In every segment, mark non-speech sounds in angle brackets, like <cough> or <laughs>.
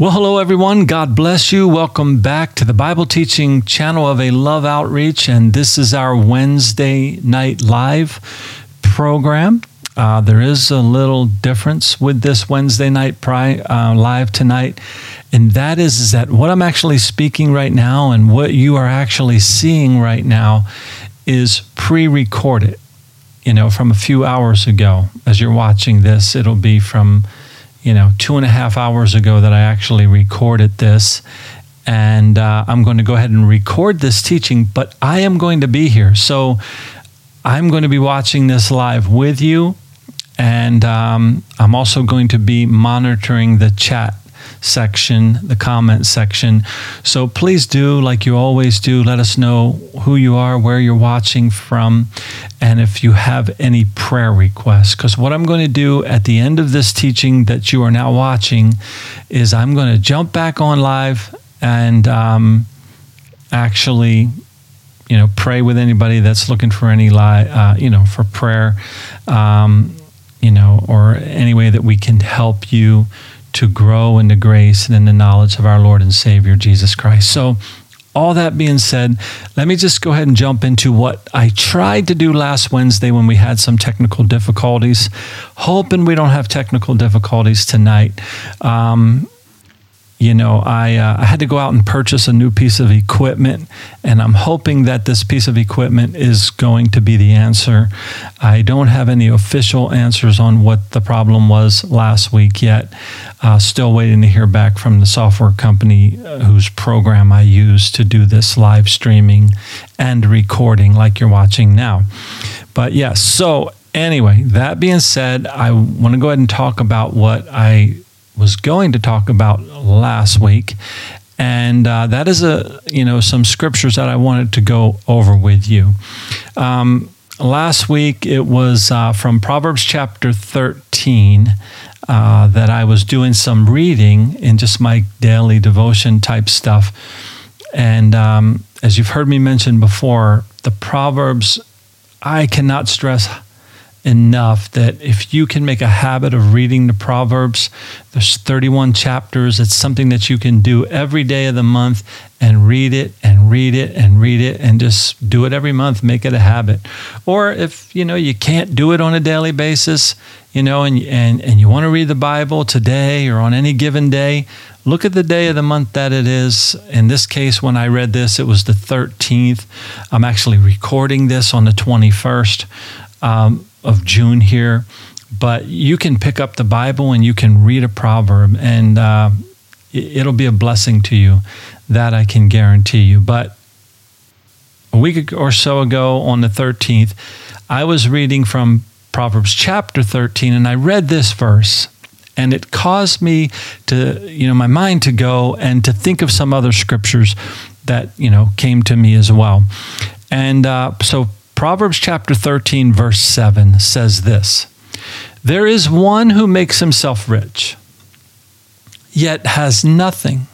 Well, hello, everyone. God bless you. Welcome back to the Bible teaching channel of A Love Outreach. And this is our Wednesday night live program. Uh, there is a little difference with this Wednesday night pri- uh, live tonight, and that is, is that what I'm actually speaking right now and what you are actually seeing right now is pre recorded. You know, from a few hours ago. As you're watching this, it'll be from you know, two and a half hours ago that I actually recorded this. And uh, I'm going to go ahead and record this teaching, but I am going to be here. So I'm going to be watching this live with you. And um, I'm also going to be monitoring the chat section, the comment section. So please do, like you always do, let us know who you are, where you're watching from, and if you have any prayer requests. Because what I'm going to do at the end of this teaching that you are now watching is I'm going to jump back on live and um, actually you know pray with anybody that's looking for any li- uh, you know for prayer um, you know or any way that we can help you to grow in the grace and in the knowledge of our Lord and Savior Jesus Christ. So, all that being said, let me just go ahead and jump into what I tried to do last Wednesday when we had some technical difficulties. Hoping we don't have technical difficulties tonight. Um, you know, I, uh, I had to go out and purchase a new piece of equipment, and I'm hoping that this piece of equipment is going to be the answer. I don't have any official answers on what the problem was last week yet. Uh, still waiting to hear back from the software company uh, whose program I use to do this live streaming and recording like you're watching now. But yes, so anyway, that being said, I want to go ahead and talk about what I was going to talk about last week, and uh, that is a you know some scriptures that I wanted to go over with you. Um, last week it was uh, from Proverbs chapter thirteen. Uh, that I was doing some reading in just my daily devotion type stuff. And um, as you've heard me mention before, the Proverbs, I cannot stress enough that if you can make a habit of reading the Proverbs, there's 31 chapters. It's something that you can do every day of the month and read it and read it and read it and just do it every month. Make it a habit. Or if you know you can't do it on a daily basis, you know, and and and you want to read the Bible today or on any given day, look at the day of the month that it is. In this case, when I read this, it was the 13th. I'm actually recording this on the 21st. Um, of June here, but you can pick up the Bible and you can read a proverb, and uh, it'll be a blessing to you. That I can guarantee you. But a week or so ago, on the 13th, I was reading from Proverbs chapter 13, and I read this verse. And it caused me to, you know, my mind to go and to think of some other scriptures that, you know, came to me as well. And uh, so Proverbs chapter 13, verse 7 says this There is one who makes himself rich, yet has nothing,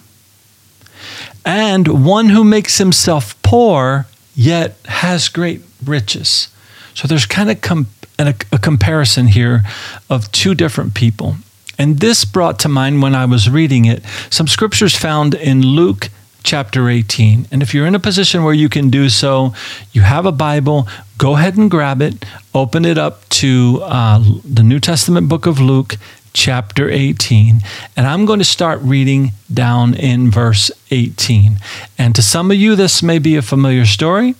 and one who makes himself poor, yet has great riches. So there's kind of com- a, a comparison here of two different people. And this brought to mind when I was reading it some scriptures found in Luke chapter 18. And if you're in a position where you can do so, you have a Bible, go ahead and grab it, open it up to uh, the New Testament book of Luke, chapter 18. And I'm going to start reading down in verse 18. And to some of you, this may be a familiar story.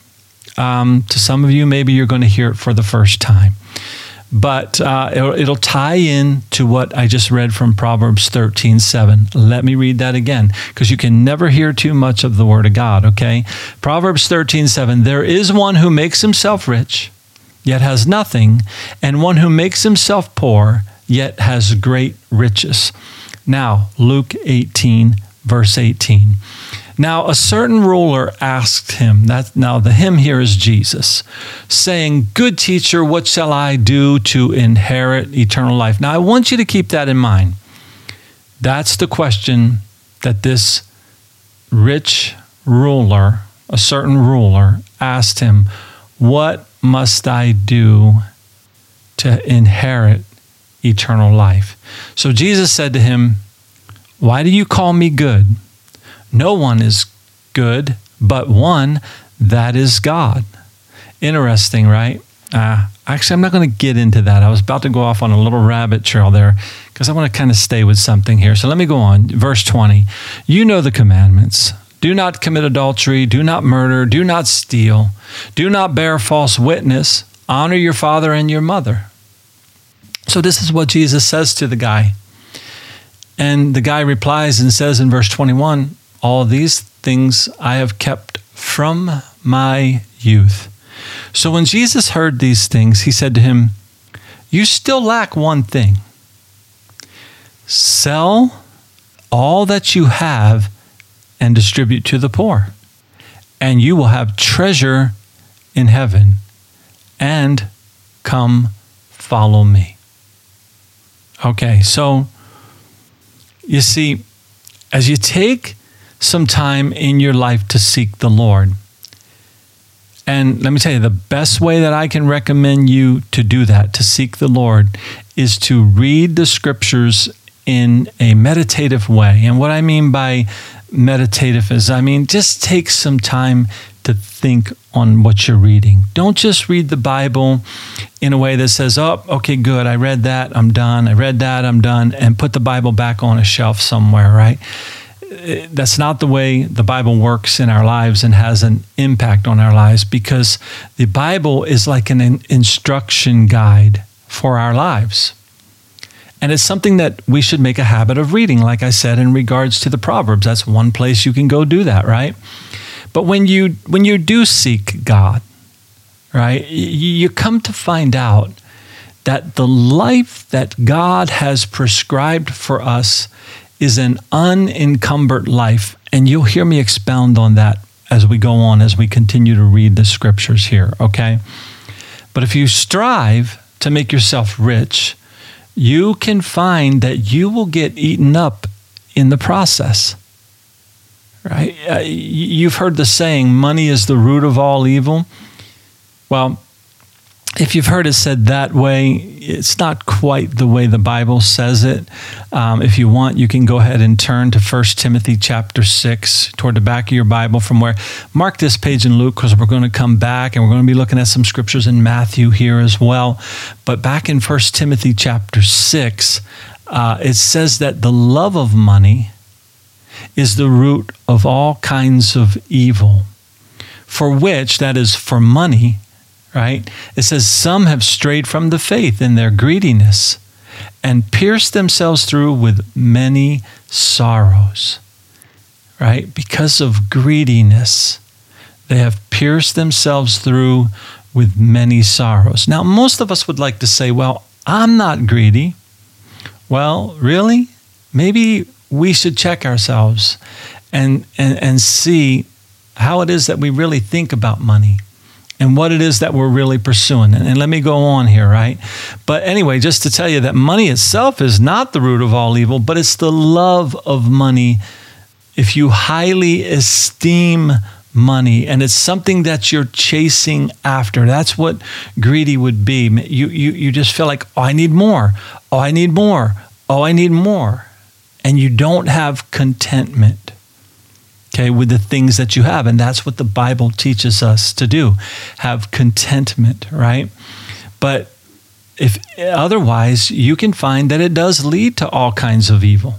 Um, to some of you, maybe you're going to hear it for the first time but uh, it'll, it'll, tie in to what I just read from Proverbs 13 7. Let me read that again because you can never hear too much of the Word of God, okay? Proverbs 13 7. There is one who makes himself rich, yet has nothing, and one who makes himself poor, yet has great riches. Now, Luke 18, verse 18. Now, a certain ruler asked him, that now the him here is Jesus, saying, Good teacher, what shall I do to inherit eternal life? Now, I want you to keep that in mind. That's the question that this rich ruler, a certain ruler, asked him, What must I do to inherit eternal life? So Jesus said to him, Why do you call me good? No one is good but one, that is God. Interesting, right? Uh, actually, I'm not going to get into that. I was about to go off on a little rabbit trail there because I want to kind of stay with something here. So let me go on. Verse 20. You know the commandments. Do not commit adultery. Do not murder. Do not steal. Do not bear false witness. Honor your father and your mother. So this is what Jesus says to the guy. And the guy replies and says in verse 21 All these things I have kept from my youth. So when Jesus heard these things, he said to him, You still lack one thing. Sell all that you have and distribute to the poor, and you will have treasure in heaven. And come follow me. Okay, so you see, as you take some time in your life to seek the Lord, and let me tell you, the best way that I can recommend you to do that, to seek the Lord, is to read the scriptures in a meditative way. And what I mean by meditative is, I mean, just take some time to think on what you're reading. Don't just read the Bible in a way that says, oh, okay, good, I read that, I'm done. I read that, I'm done, and put the Bible back on a shelf somewhere, right? That's not the way the Bible works in our lives and has an impact on our lives because the Bible is like an instruction guide for our lives. And it's something that we should make a habit of reading, like I said, in regards to the Proverbs. That's one place you can go do that, right? But when you when you do seek God, right, you come to find out that the life that God has prescribed for us is an unencumbered life. And you'll hear me expound on that as we go on, as we continue to read the scriptures here, okay? But if you strive to make yourself rich, you can find that you will get eaten up in the process. Right? Uh, you've heard the saying, money is the root of all evil. Well, if you've heard it said that way, it's not quite the way the Bible says it. Um, if you want, you can go ahead and turn to 1 Timothy chapter 6 toward the back of your Bible from where, mark this page in Luke because we're going to come back and we're going to be looking at some scriptures in Matthew here as well. But back in 1 Timothy chapter 6, uh, it says that the love of money is the root of all kinds of evil, for which, that is, for money, right? It says, Some have strayed from the faith in their greediness and pierced themselves through with many sorrows, right? Because of greediness, they have pierced themselves through with many sorrows. Now, most of us would like to say, Well, I'm not greedy. Well, really? Maybe we should check ourselves and, and, and see how it is that we really think about money and what it is that we're really pursuing. And, and, let me go on here, right? But anyway, just to tell you that money itself is not the root of all evil, but it's the love of money. If you highly esteem money and it's something that you're chasing after, that's what greedy would be. You, you, you just feel like, oh, I need more. Oh, I need more. Oh, I need more. And you don't have contentment okay, with the things that you have. And that's what the Bible teaches us to do have contentment, right? But if otherwise, you can find that it does lead to all kinds of evil.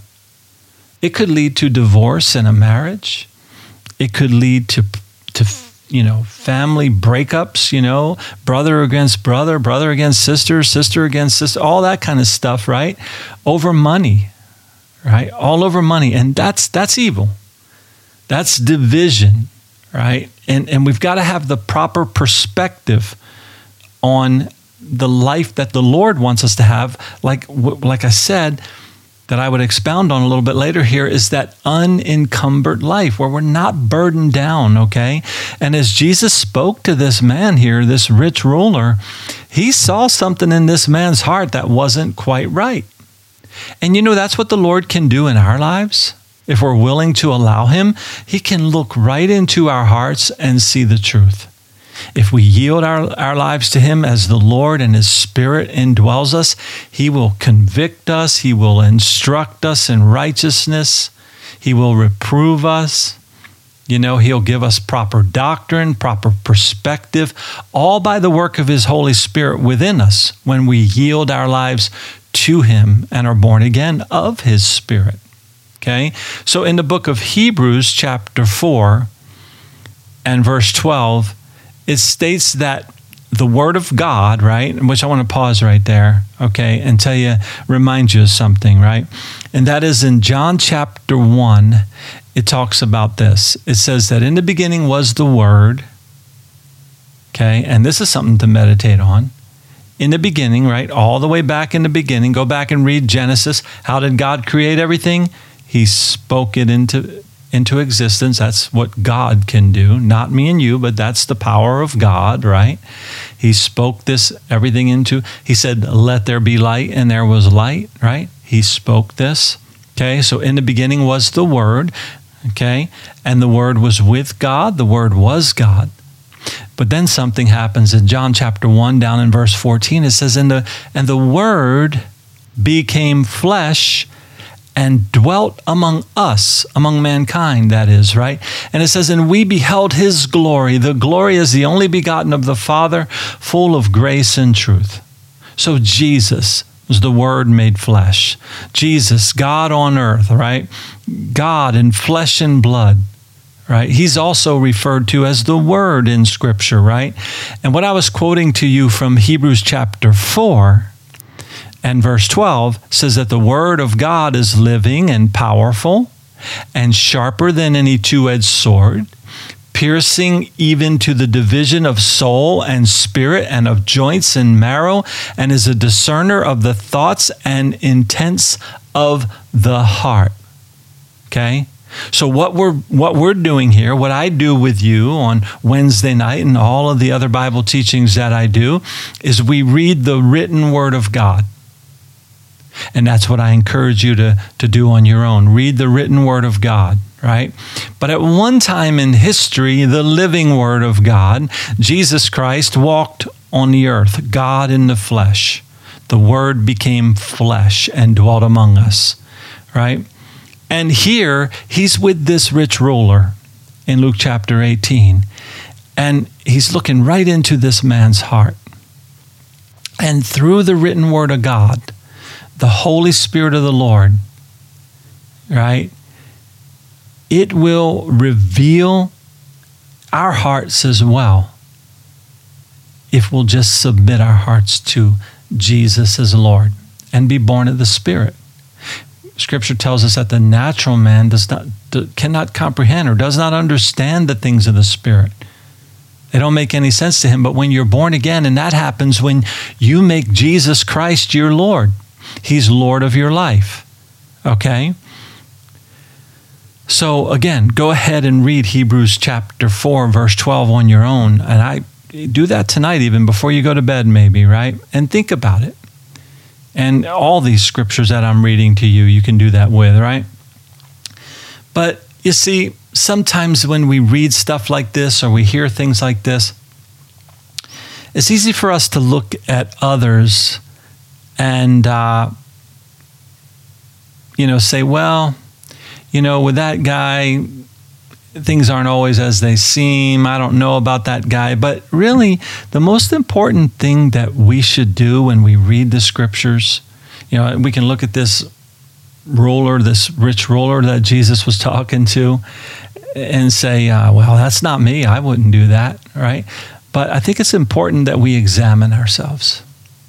It could lead to divorce in a marriage. It could lead to, to you know, family breakups, you know, brother against brother, brother against sister, sister against sister, all that kind of stuff, right? Over money, right? All over money. And that's that's evil. That's division, right? And, and we've got to have the proper perspective on the life that the Lord wants us to have. Like, like I said, that I would expound on a little bit later here is that unencumbered life where we're not burdened down, okay? And as Jesus spoke to this man here, this rich ruler, he saw something in this man's heart that wasn't quite right. And you know, that's what the Lord can do in our lives if we're willing to allow Him, He can look right into our hearts and see the truth. If we yield our, our lives to Him as the Lord and His Spirit indwells us, He will convict us, He will instruct us in righteousness, He will reprove us. You know, He'll give us proper doctrine, proper perspective, all by the work of His Holy Spirit within us when we yield our lives to Him and are born again of His Spirit. Okay? So in the book of Hebrews, chapter 4 and verse 12, it states that the Word of God, right? Which I want to pause right there, okay, and tell you, remind you of something, right? And that is in John chapter 1, it talks about this. It says that in the beginning was the Word, okay, and this is something to meditate on. In the beginning, right? All the way back in the beginning, go back and read Genesis. How did God create everything? He spoke it into into existence. That's what God can do, not me and you, but that's the power of God, right? He spoke this everything into. He said, "Let there be light," and there was light, right? He spoke this. Okay, so in the beginning was the Word, okay, and the Word was with God. The Word was God. But then something happens in John chapter 1 down in verse 14 it says and the and the word became flesh and dwelt among us, among mankind, that is, right? And it says, And we beheld his glory. The glory is the only begotten of the Father, full of grace and truth. So Jesus was the Word made flesh. Jesus, God on earth, right? God in flesh and blood. Right? He's also referred to as the Word in Scripture, right? And what I was quoting to you from Hebrews chapter 4, and verse 12 says that the word of God is living and powerful and sharper than any two edged sword, piercing even to the division of soul and spirit and of joints and marrow, and is a discerner of the thoughts and intents of the heart. Okay? So what we're what we're doing here, what I do with you on Wednesday night and all of the other Bible teachings that I do, is we read the written word of God. And that's what I encourage you to, to do on your own. Read the written word of God, right? But at one time in history, the living word of God, Jesus Christ walked on the earth, God in the flesh. The word became flesh and dwelt among us, right? And here, he's with this rich ruler in Luke chapter 18. And he's looking right into this man's heart. And through the written word of God, the Holy Spirit of the Lord, right? It will reveal our hearts as well if we'll just submit our hearts to Jesus as Lord and be born of the Spirit. Scripture tells us that the natural man does not cannot comprehend or does not understand the things of the Spirit. They don't make any sense to him. But when you're born again, and that happens when you make Jesus Christ your Lord, He's Lord of your life. Okay? So again, go ahead and read Hebrews chapter 4, verse 12 on your own. And I do that tonight, even before you go to bed, maybe, right? And think about it. And all these scriptures that I'm reading to you, you can do that with, right? But you see, sometimes when we read stuff like this or we hear things like this, it's easy for us to look at others and uh, you know say, well, you know, with that guy, things aren't always as they seem. I don't know about that guy, but really, the most important thing that we should do when we read the scriptures, you know, we can look at this ruler, this rich ruler that Jesus was talking to, and say, uh, well, that's not me. I wouldn't do that, right? But I think it's important that we examine ourselves.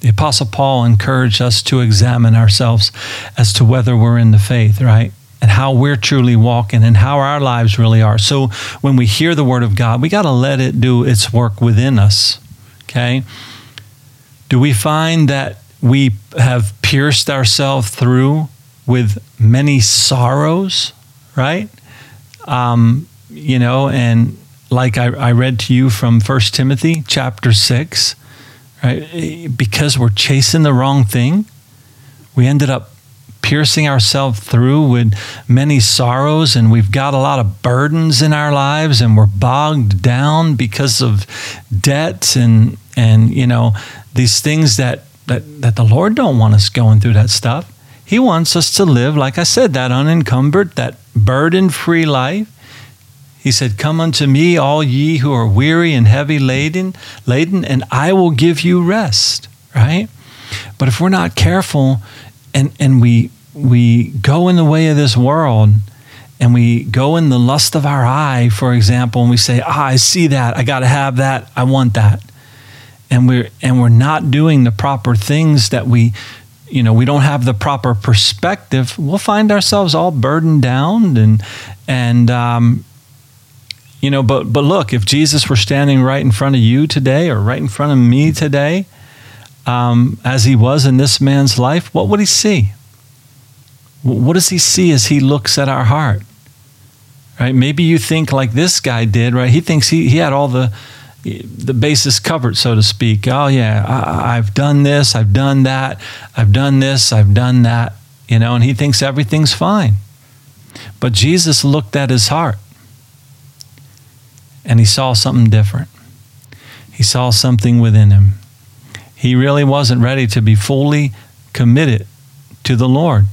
The Apostle Paul encouraged us to examine ourselves as to whether we're in the faith, right? And how we're truly walking and how our lives really are. So when we hear the Word of God, we got to let it do its work within us, okay? Do we find that we have pierced ourselves through with many sorrows, right? Um, you know, and like I, I read to you from First Timothy chapter 6, right? Because we're chasing the wrong thing, we ended up piercing ourselves through with many sorrows, and we've got a lot of burdens in our lives, and we're bogged down because of debt and and you know these things that that that the Lord don't want us going through that stuff. He wants us to live, like I said, that unencumbered, that burden-free life. He said, Come unto me, all ye who are weary and heavy laden, laden, and I will give you rest. Right? But if we're not careful and, and we we go in the way of this world and we go in the lust of our eye, for example, and we say, ah, I see that, I gotta have that, I want that. And we're and we're not doing the proper things that we you know we don't have the proper perspective we'll find ourselves all burdened down and and um, you know but but look if jesus were standing right in front of you today or right in front of me today um, as he was in this man's life what would he see? What does he see as he looks at our heart? Right? Maybe you think like this guy did right? He thinks he, he had all the the basis covered, so to speak. Oh, yeah, I, have done this, I've done that, I've done this, I've done that, you know, and he thinks everything's fine. But Jesus looked at his heart and he saw something different. He saw something within him. He really wasn't ready to be fully committed to the Lord.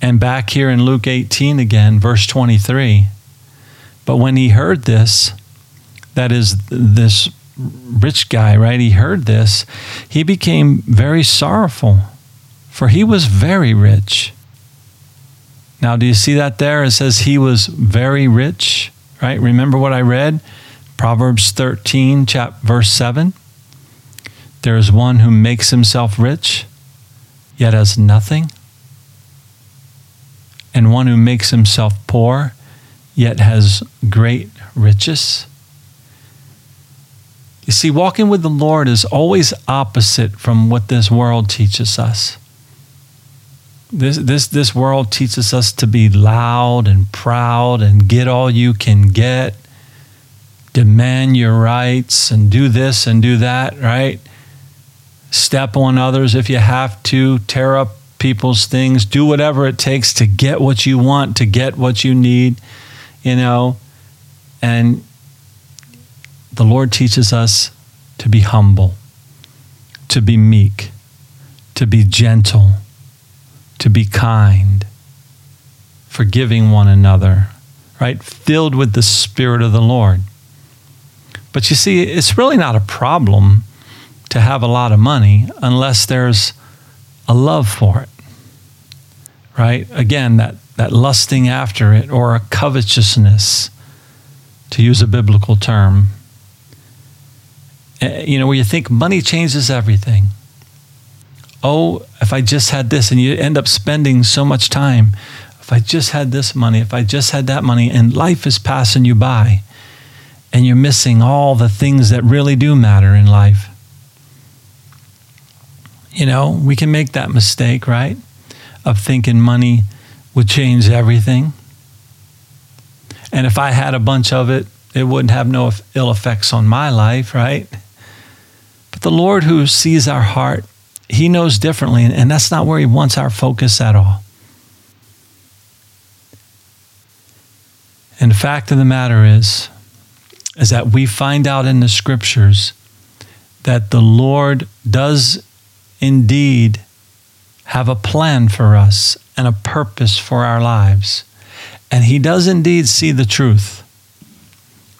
And back here in Luke 18 again, verse 23. But when he heard this, that is this rich guy, right? He heard this. He became very sorrowful, for he was very rich. Now, do you see that there? It says he was very rich, right? Remember what I read? Proverbs 13, chap, verse 7. There is one who makes himself rich, yet has nothing, and one who makes himself poor, yet has great riches. You see, walking with the Lord is always opposite from what this world teaches us. This, this, this world teaches us to be loud and proud and get all you can get, demand your rights and do this and do that, right? Step on others if you have to, tear up people's things, do whatever it takes to get what you want, to get what you need, you know. And the Lord teaches us to be humble, to be meek, to be gentle, to be kind, forgiving one another, right? Filled with the Spirit of the Lord. But you see, it's really not a problem to have a lot of money unless there's a love for it, right? Again, that, that lusting after it or a covetousness, to use a biblical term. Eh, you know, where you think money changes everything. Oh, if I just had this, and you end up spending so much time. If I just had this money, if I just had that money, and life is passing you by, and you're missing all the things that really do matter in life. You know, we can make that mistake, right? Of thinking money would change everything. And if I had a bunch of it, it wouldn't have no ill effects on my life, right? But the Lord who sees our heart, He knows differently, and that's not where He wants our focus at all. And the fact of the matter is, is that we find out in the scriptures that the Lord does indeed have a plan for us and a purpose for our lives. And He does indeed see the truth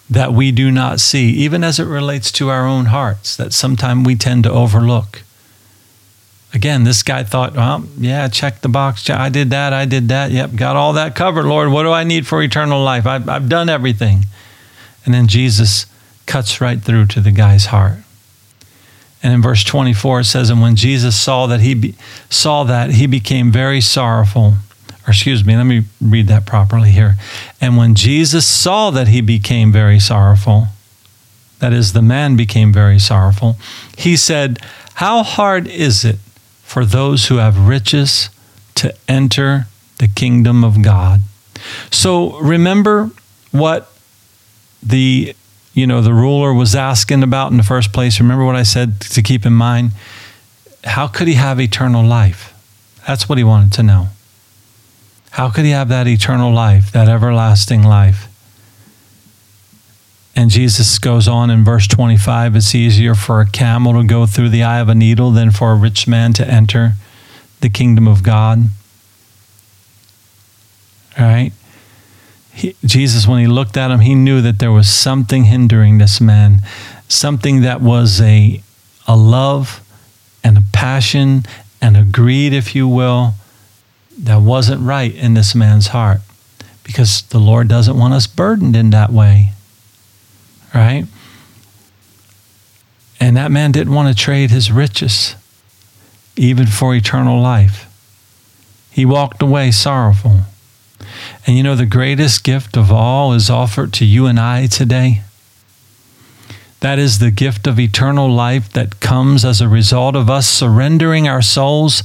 that we do not see, even as it relates to our own hearts, that sometimes we tend to overlook. Again, this guy thought, well, yeah, check the box. I did that. I did that. Yep, got all that covered, Lord. What do I need for eternal life? I've, I've done everything. And then Jesus cuts right through to the guy's heart. And in verse 24, it says, And when Jesus saw that he be, saw that, he became very sorrowful or excuse me, let me read that properly here. And when Jesus saw that he became very sorrowful, that is, the man became very sorrowful, he said, How hard is it for those who have riches to enter the kingdom of God? So remember what the you know the ruler was asking about in the first place. Remember what I said to keep in mind? How could he have eternal life? That's what he wanted to know. How could he have that eternal life, that everlasting life? And Jesus goes on in verse 25 it's easier for a camel to go through the eye of a needle than for a rich man to enter the kingdom of God. Right? He, Jesus, when he looked at him, he knew that there was something hindering this man, something that was a, a love and a passion and a greed, if you will, that wasn't right in this man's heart. Because the Lord doesn't want us burdened in that way. Right? And that man didn't want to trade his riches, even for eternal life. He walked away sorrowful. And you know, the greatest gift of all is offered to you and I today. That is the gift of eternal life that comes as a result of us surrendering our souls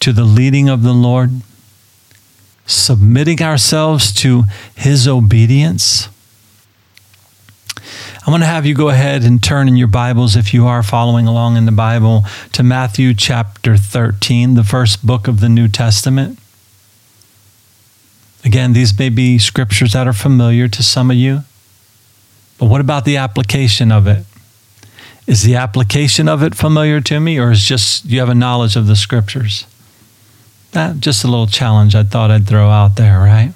to the leading of the Lord, submitting ourselves to His obedience. I'm going to have you go ahead and turn in your Bibles, if you are following along in the Bible, to Matthew chapter 13, the first book of the New Testament. Again, these may be scriptures that are familiar to some of you. But what about the application of it? Is the application of it familiar to me, or is just you have a knowledge of the scriptures? That just a little challenge I thought I'd throw out there, right?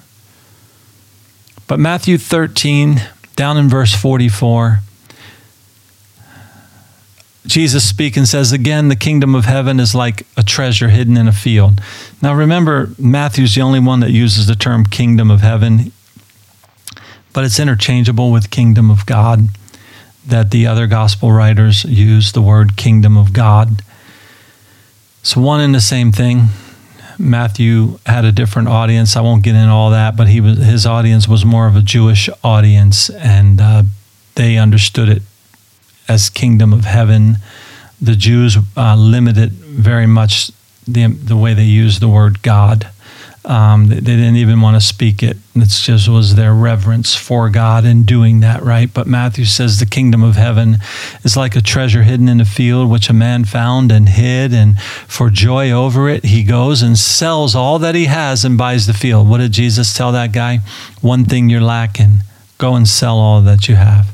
But Matthew 13, down in verse 44, Jesus speaking says, Again, the kingdom of heaven is like a treasure hidden in a field. Now remember, Matthew's the only one that uses the term kingdom of heaven but it's interchangeable with kingdom of God, that the other gospel writers use the word kingdom of God. So, one and the same thing. Matthew had a different audience. I won't get into all that, but he was, his audience was more of a Jewish audience, and uh, they understood it as kingdom of heaven. The Jews uh, limited very much the, the way they use the word God. Um, they, they, didn't even want to speak it. It just was their reverence for God in doing that, right? But Matthew says the kingdom of heaven is like a treasure hidden in a field, which a man found and hid. And for joy over it, he goes and sells all that he has and buys the field. What did Jesus tell that guy? One thing you're lacking go and sell all that you have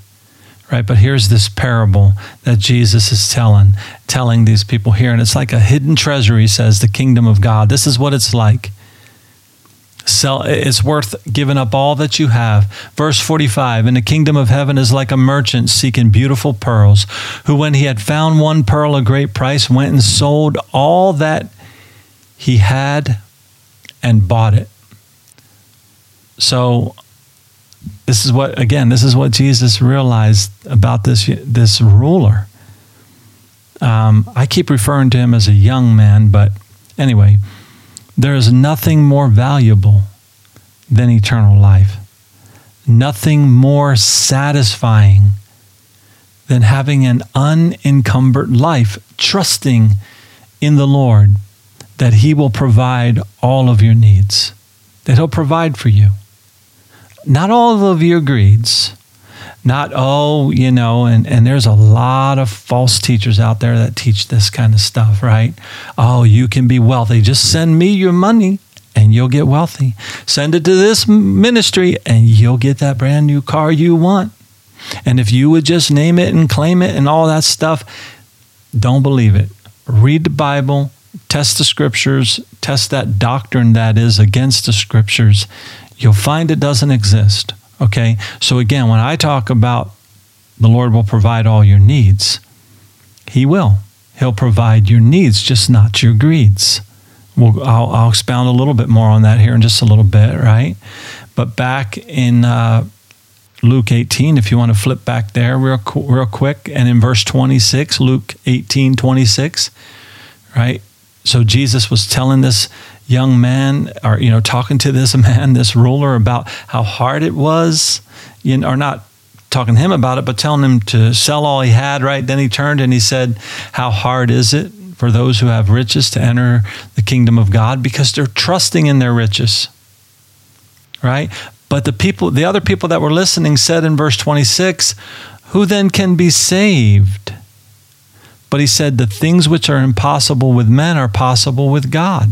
right but here's this parable that jesus is telling telling these people here and it's like a hidden treasure he says the kingdom of god this is what it's like Sell, it's worth giving up all that you have. Verse 45 And the kingdom of heaven is like a merchant seeking beautiful pearls, who, when he had found one pearl of great price, went and sold all that he had and bought it. So, this is what, again, this is what Jesus realized about this, this ruler. Um, I keep referring to him as a young man, but anyway. There is nothing more valuable than eternal life, nothing more satisfying than having an unencumbered life, trusting in the Lord that He will provide all of your needs, that He'll provide for you. Not all of your greeds, not oh you know and, and there's a lot of false teachers out there that teach this kind of stuff right? Oh you can be wealthy. Just send me your money and you'll get wealthy. Send it to this ministry and you'll get that brand new car you want. And if you would just name it and claim it and all that stuff don't believe it. Read the bible test the scriptures test that doctrine that is against the scriptures. You'll find it doesn't exist Okay? So again, when I talk about the Lord will provide all your needs, He will. He'll provide your needs, just not your greeds. We'll, I'll, I'll expound a little bit more on that here in just a little bit, right? But back in uh, Luke 18, if you want to flip back there real, real quick, and in verse 26, Luke 18, 26, right? So Jesus was telling this young man or you know talking to this <laughs> man this ruler about how hard it was you know, or not talking to him about it but telling him to sell all he had right? Then he turned and he said how hard is it for those who have riches to enter the kingdom of god? Because they're trusting in their riches. Right? But the people the other people that were listening said in verse 26 who then can be saved but he said the things which are impossible with men are possible with god.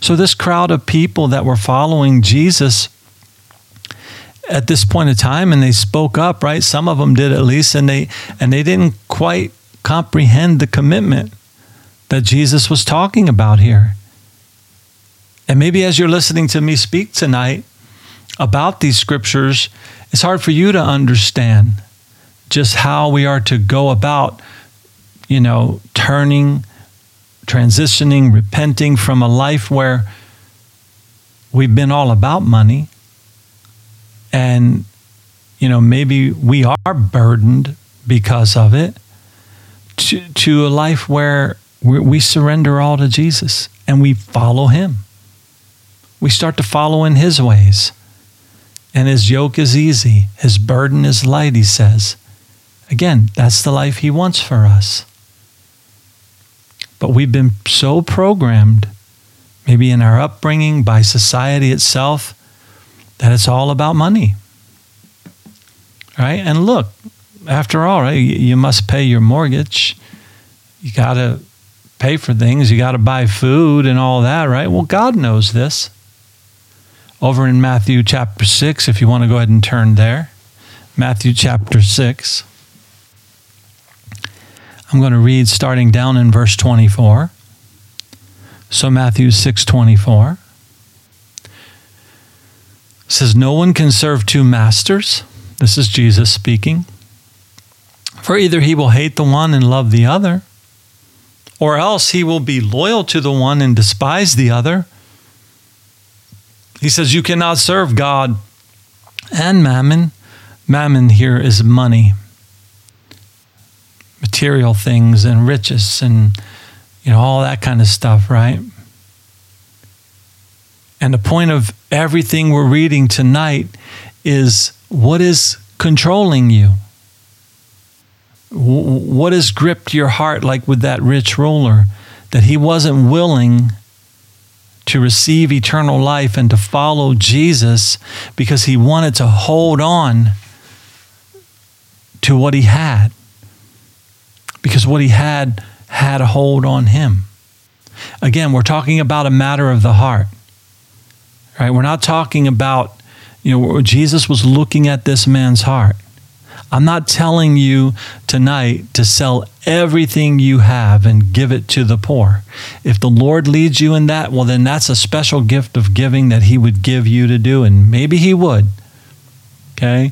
So, this crowd of people that were following Jesus at this point in time and they spoke up right? Some of them did at least and they and they didn't quite comprehend the commitment that Jesus was talking about here. And maybe as you're listening to me speak tonight about these scriptures it's hard for you to understand just how we are to go about you know turning transitioning repenting from a life where we've been all about money and you know maybe we are burdened because of it to, to a life where we, we surrender all to jesus and we follow him. We start to follow in his ways. And his yoke is easy. His burden is light he says. Again that's the life he wants for us but we've been so programmed maybe in our upbringing by society itself that it's all about money. Right? And look, after all, right, you must pay your mortgage. You got to pay for things. You got to buy food and all that, right? Well, God knows this. Over in Matthew chapter 6, if you want to go ahead and turn there. Matthew chapter 6. I'm going to read starting down in verse 24. So Matthew 6:24 says, No one can serve two masters. This is Jesus speaking. For either he will hate the one and love the other, or else he will be loyal to the one and despise the other. He says, You cannot serve God and mammon. Mammon here is money, material things, and riches, and you know, all that kind of stuff, right? And the point of everything we're reading tonight is what is controlling you? What has gripped your heart, like with that rich ruler, that he wasn't willing to receive eternal life and to follow Jesus because he wanted to hold on to what he had? Because what he had had a hold on him. Again, we're talking about a matter of the heart. Right? We're not talking about, you know, Jesus was looking at this man's heart. I'm not telling you tonight to sell everything you have and give it to the poor. If the Lord leads you in that, well, then that's a special gift of giving that He would give you to do, and maybe He would. Okay?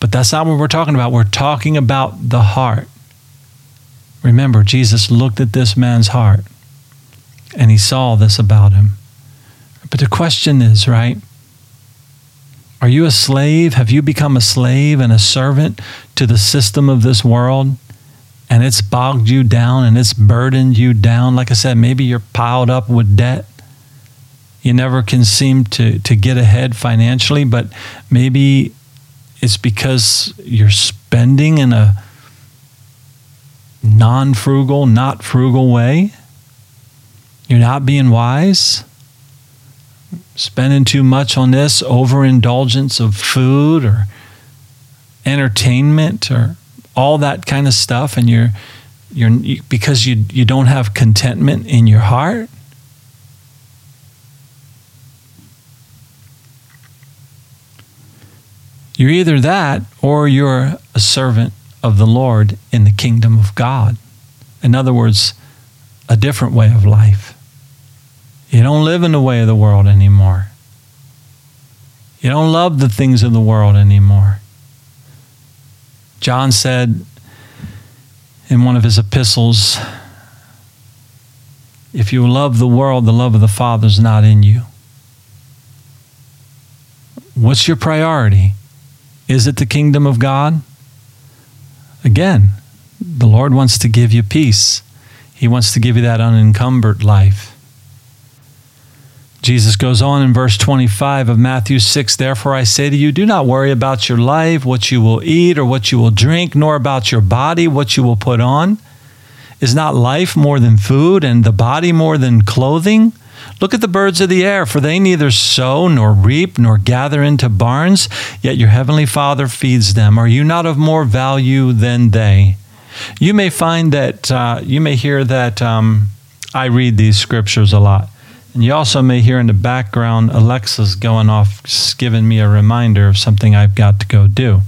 But that's not what we're talking about. We're talking about the heart. Remember, Jesus looked at this man's heart and He saw this about him. But the question is, right? Are you a slave? Have you become a slave and a servant to the system of this world? And it's bogged you down and it's burdened you down. Like I said, maybe you're piled up with debt. You never can seem to, to get ahead financially, but maybe it's because you're spending in a non frugal, not frugal way. You're not being wise spending too much on this overindulgence of food or entertainment or all that kind of stuff and you're you're because you you don't have contentment in your heart you're either that or you're a servant of the Lord in the kingdom of God in other words a different way of life you don't live in the way of the world anymore. You don't love the things of the world anymore. John said in one of his epistles, if you love the world, the love of the Father is not in you. What's your priority? Is it the kingdom of God? Again, the Lord wants to give you peace. He wants to give you that unencumbered life. Jesus goes on in verse 25 of Matthew 6 Therefore I say to you, do not worry about your life, what you will eat or what you will drink, nor about your body, what you will put on. Is not life more than food, and the body more than clothing? Look at the birds of the air, for they neither sow nor reap nor gather into barns, yet your heavenly Father feeds them. Are you not of more value than they? You may find that, uh, you may hear that. Um, I read these scriptures a lot. And you also may hear in the background Alexa's going off, giving me a reminder of something I've got to go do.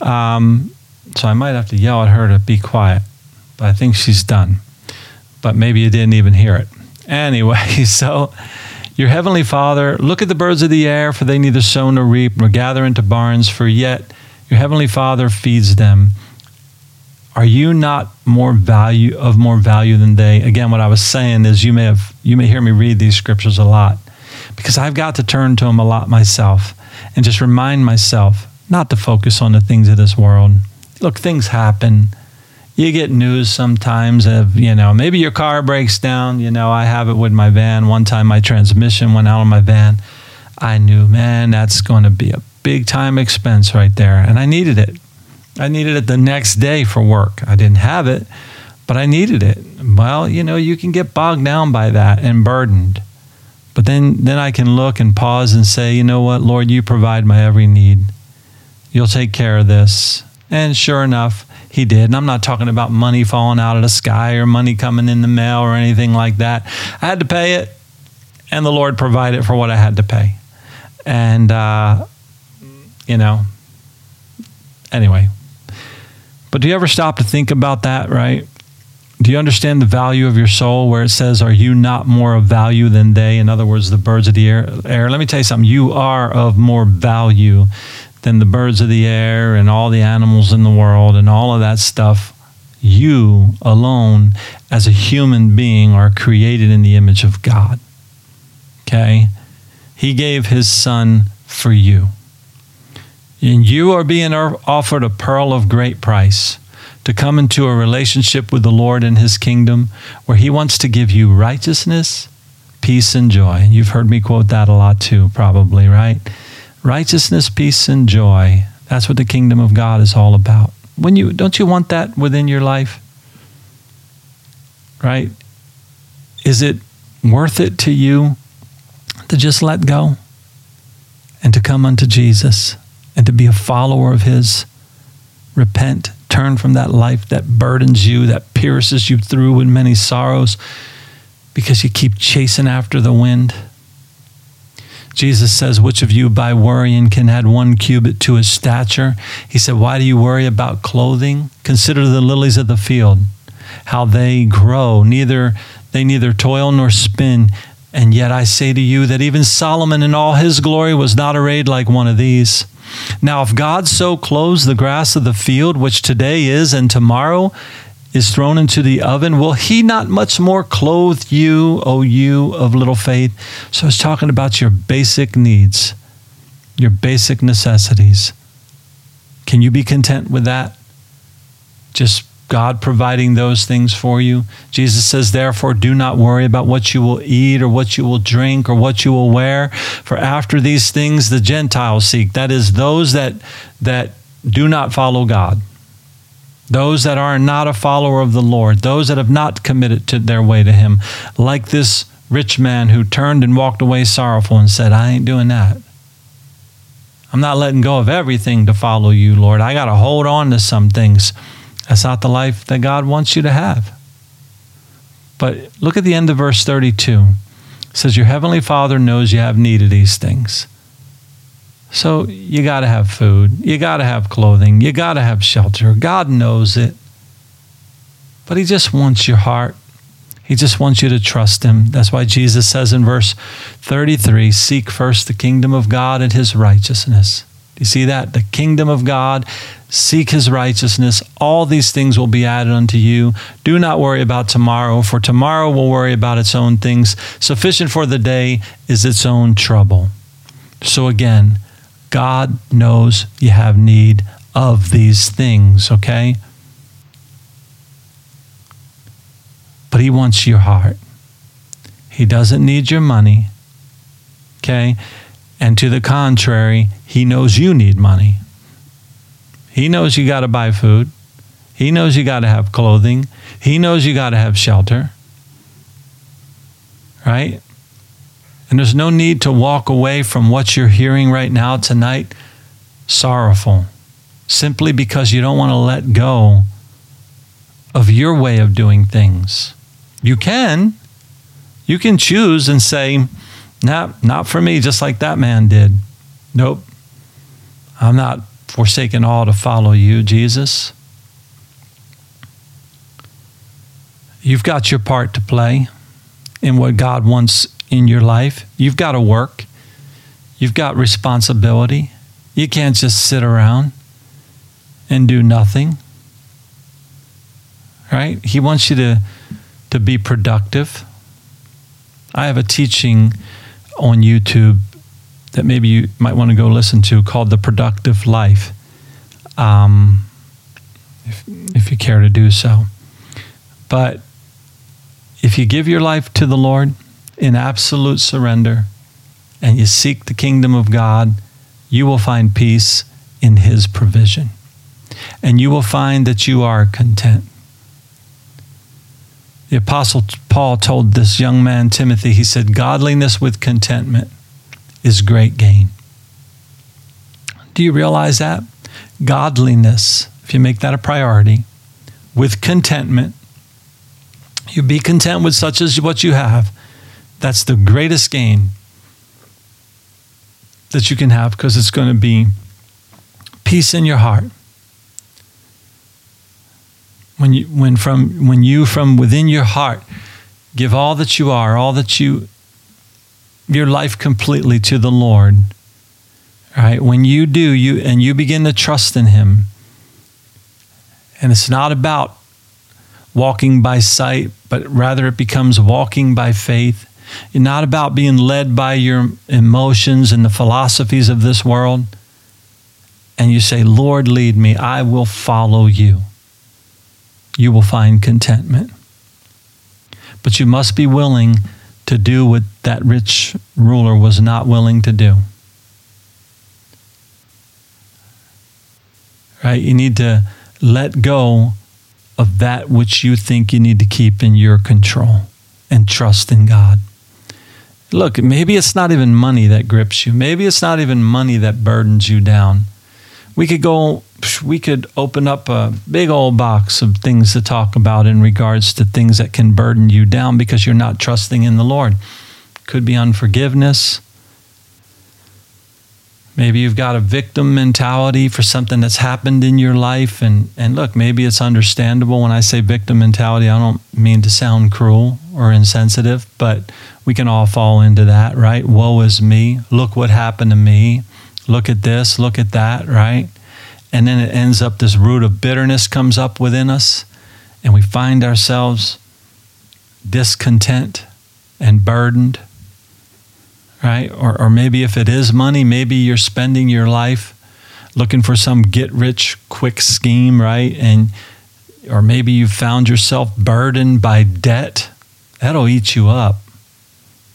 Um, so I might have to yell at her to be quiet, but I think she's done. But maybe you didn't even hear it. Anyway, <laughs> so your heavenly Father, look at the birds of the air, for they neither sow nor reap nor gather into barns, for yet your heavenly Father feeds them. Are you not more value of more value than they? Again, what I was saying is you may have you may hear me read these scriptures a lot because I've got to turn to them a lot myself and just remind myself not to focus on the things of this world. Look, things happen you get news sometimes of, you know, maybe your car breaks down. You know, I have it with my van. One time my transmission went out on my van. I knew, man, that's going to be a big time expense right there. And I needed it. I needed it the next day for work. I didn't have it, but I needed it. Well, you know, you can get bogged down by that and burdened. But then, then I can look and pause and say, you know what, Lord, you provide my every need. You'll take care of this. And sure enough, he did. And I'm not talking about money falling out of the sky or money coming in the mail or anything like that. I had to pay it, and the Lord provided for what I had to pay. And, uh, you know, anyway. But do you ever stop to think about that, right? Do you understand the value of your soul where it says, Are you not more of value than they? In other words, the birds of the air. air. Let me tell you something. You are of more value than the birds of the air and all the animals in the world and all of that stuff. You alone, as a human being, are created in the image of God. Okay? He gave his son for you. And you are being offered a pearl of great price to come into a relationship with the Lord and his kingdom where he wants to give you righteousness, peace, and joy. And You've heard me quote that a lot too, probably, right? Righteousness, peace, and joy. That's what the kingdom of God is all about. When you don't you want that within your life? Right? Is it worth it to you to just let go and to come unto Jesus and to be a follower of his? Repent, turn from that life that burdens you, that pierces you through with many sorrows because you keep chasing after the wind. Jesus says, Which of you by worrying can add one cubit to his stature? He said, Why do you worry about clothing? Consider the lilies of the field, how they grow, neither they neither toil nor spin. And yet I say to you that even Solomon in all his glory was not arrayed like one of these. Now, if God so clothes the grass of the field, which today is and tomorrow is thrown into the oven, will he not much more clothe you, O you of little faith? So it's talking about your basic needs, your basic necessities. Can you be content with that? Just God providing those things for you. Jesus says, therefore, do not worry about what you will eat or what you will drink or what you will wear. For after these things the Gentiles seek. That is, those that, that do not follow God those that are not a follower of the Lord, those that have not committed to their way to Him, like this rich man who turned and walked away sorrowful and said, I ain't doing that. I'm not letting go of everything to follow you, Lord. I got to hold on to some things. That's not the life that God wants you to have. But look at the end of verse 32. It says, Your heavenly Father knows you have need of these things. So you got to have food. You got to have clothing. You got to have shelter. God knows it. But He just wants your heart. He just wants you to trust Him. That's why Jesus says in verse 33 Seek first the kingdom of God and His righteousness. You see that? The kingdom of God, seek His righteousness. All these things will be added unto you. Do not worry about tomorrow, for tomorrow will worry about its own things. Sufficient for the day is its own trouble. So again, God knows you have need of these things, okay? But He wants your heart. He doesn't need your money, okay? And to the contrary, He knows you need money. He knows you got to buy food. He knows you got to have clothing. He knows you got to have shelter. Right? And there's no need to walk away from what you're hearing right now tonight sorrowful, simply because you don't want to let go of your way of doing things, You can. You can choose and say, nah, not for me, just like that man did. Nope. I'm not forsaking all to follow you, Jesus. You've got your part to play in what God wants in your life. You've got to work. You've got responsibility. You can't just sit around and do nothing. Right? He wants you to to be productive. I have a teaching on YouTube that maybe you might want to go listen to called The Productive Life, um, if, if you care to do so. But if you give your life to the Lord in absolute surrender and you seek the kingdom of God, you will find peace in His provision. And you will find that you are content. The Apostle Paul told this young man, Timothy, he said, Godliness with contentment is great gain. Do you realize that? Godliness, if you make that a priority, with contentment, you be content with such as what you have. That's the greatest gain that you can have because it's going to be peace in your heart. When you when from when you from within your heart give all that you are all that you your life completely to the lord right? When you do you and you begin to trust in him and it's not about walking by sight but rather it becomes walking by faith not about being led by your emotions and the philosophies of this world and you say lord lead me i will follow you you will find contentment. But you must be willing to do what that rich ruler was not willing to do. Right? You need to let go of that which you think you need to keep in your control and trust in God. Look, maybe it's not even money that grips you. Maybe it's not even money that burdens you down. We could go we could open up a big old box of things to talk about in regards to things that can burden you down because you're not trusting in the Lord. Could be unforgiveness. Maybe you've got a victim mentality for something that's happened in your life. And, and look, maybe it's understandable when I say victim mentality. I don't mean to sound cruel or insensitive, but we can all fall into that, right? Woe is me. Look what happened to me. Look at this. Look at that, right? and then it ends up this root of bitterness comes up within us and we find ourselves discontent and burdened right? Or, or maybe if it is money maybe you're spending your life looking for some get rich quick scheme right? And or maybe you found yourself burdened by debt. That'll eat you up.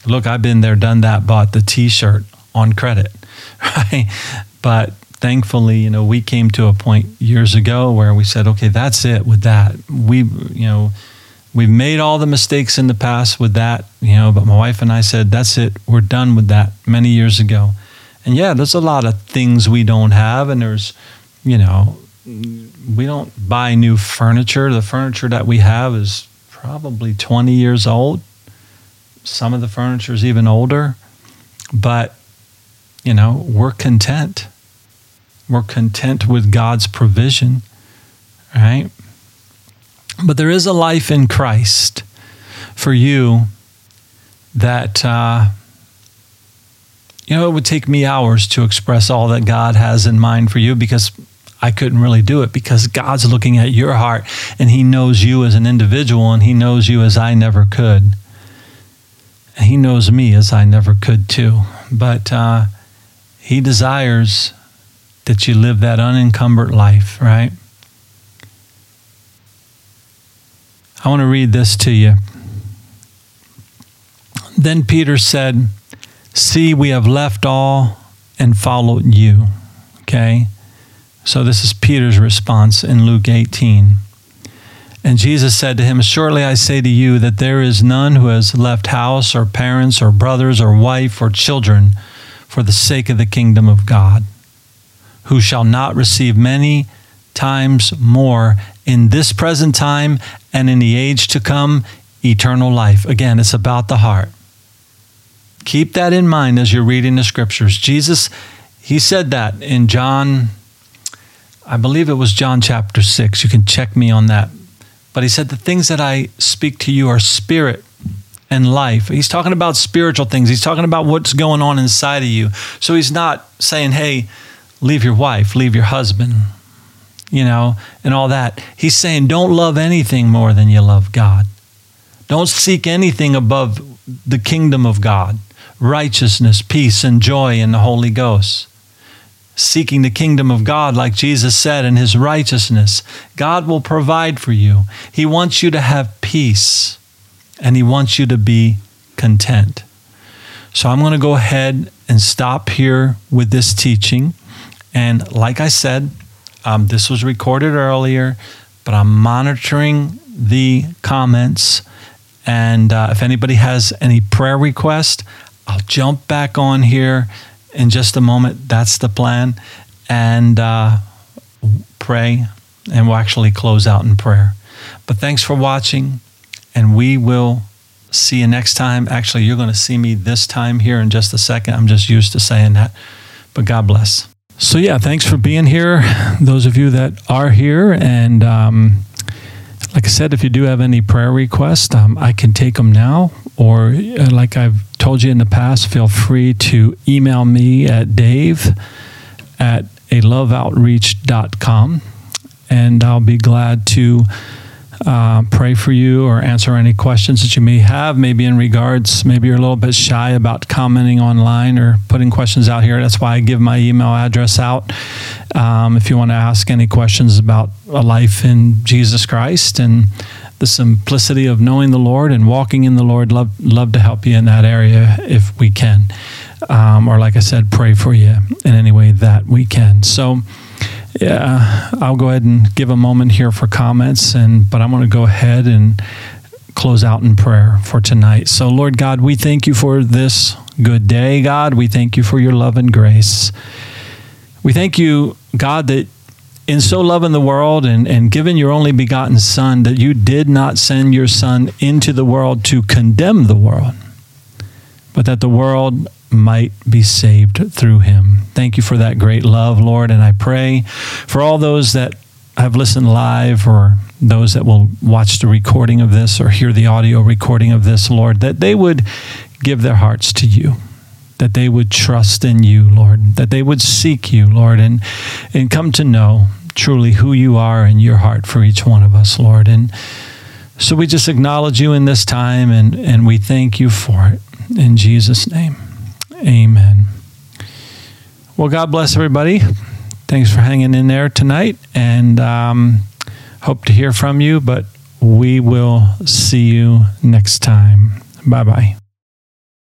Look i've been there done that bought the t-shirt on credit <laughs> right? But thankfully, you know, we came to a point years ago where we said, okay, that's it with that. We, you know, we've made all the mistakes in the past with that, you know, but my wife and I said, that's it. We're done with that many years ago. And yeah, there's a lot of things we don't have, and there's, you know, we don't buy new furniture. The furniture that we have is probably 20 years old. Some of the furniture is even older, but, you know, we're content we're content with God's provision, right? But there is a life in Christ for you that, uh, you know, it would take me hours to express all that God has in mind for you because I couldn't really do it because God's looking at your heart and He knows you as an individual and He knows you as I never could. And He knows me as I never could too. But uh, He desires that you live that unencumbered life, right? I want to read this to you. Then Peter said, See, we have left all and followed you. Okay? So this is Peter's response in Luke 18. And Jesus said to him, Surely I say to you that there is none who has left house or parents or brothers or wife or children for the sake of the kingdom of God who shall not receive many times more in this present time and in the age to come eternal life. Again, it's about the heart. Keep that in mind as you're reading the scriptures. Jesus, he said that in John, I believe it was John chapter 6. You can check me on that. But he said, The things that I speak to you are spirit and life. He's talking about spiritual things. He's talking about what's going on inside of you. So he's not saying, Hey, leave your wife, leave your husband, you know, and all that. He's saying, Don't love anything more than you love God. Don't seek anything above the kingdom of God righteousness, peace, and joy in the Holy Ghost. Seeking the kingdom of God, like Jesus said, in his righteousness, God will provide for you. He wants you to have peace and he wants you to be content. So I'm going to go ahead and stop here with this teaching. And like I said, um, this was recorded earlier, but I'm monitoring the comments. And uh, if anybody has any prayer request, I'll jump back on here in just a moment. That's the plan. And uh, pray, and we'll actually close out in prayer. But thanks for watching, and we will see you next time. Actually, you're going to see me this time here in just a second. I'm just used to saying that. But God bless. So, yeah, thanks for being here. Those of you that are here. And um, like I said, if you do have any prayer requests, um, I can take them now. Or, uh, like I've told you in the past, feel free to email me at dave at a loveoutreach.com. And I'll be glad to uh, pray for you or answer any questions that you may have, maybe in regards, maybe you're a little bit shy about commenting online or putting questions out here. That's why I give my email address out. Um, if you want to ask any questions about a life in Jesus Christ and the simplicity of knowing the Lord and walking in the Lord, love, love to help you in that area if we can. Um, or, like I said, pray for you in any way that we can. So, yeah, I'll go ahead and give a moment here for comments, and but I'm going to go ahead and close out in prayer for tonight. So, Lord God, we thank you for this good day, God. We thank you for your love and grace. We thank you, God, that in so loving the world and, and giving your only begotten Son, that you did not send your Son into the world to condemn the world, but that the world might be saved through him. Thank you for that great love, Lord. And I pray for all those that have listened live or those that will watch the recording of this or hear the audio recording of this, Lord, that they would give their hearts to you. That they would trust in you, Lord, that they would seek you, Lord, and, and come to know truly who you are in your heart for each one of us, Lord. And so we just acknowledge you in this time and, and we thank you for it. In Jesus' name. Amen. Well, God bless everybody. Thanks for hanging in there tonight, and um, hope to hear from you. But we will see you next time. Bye bye.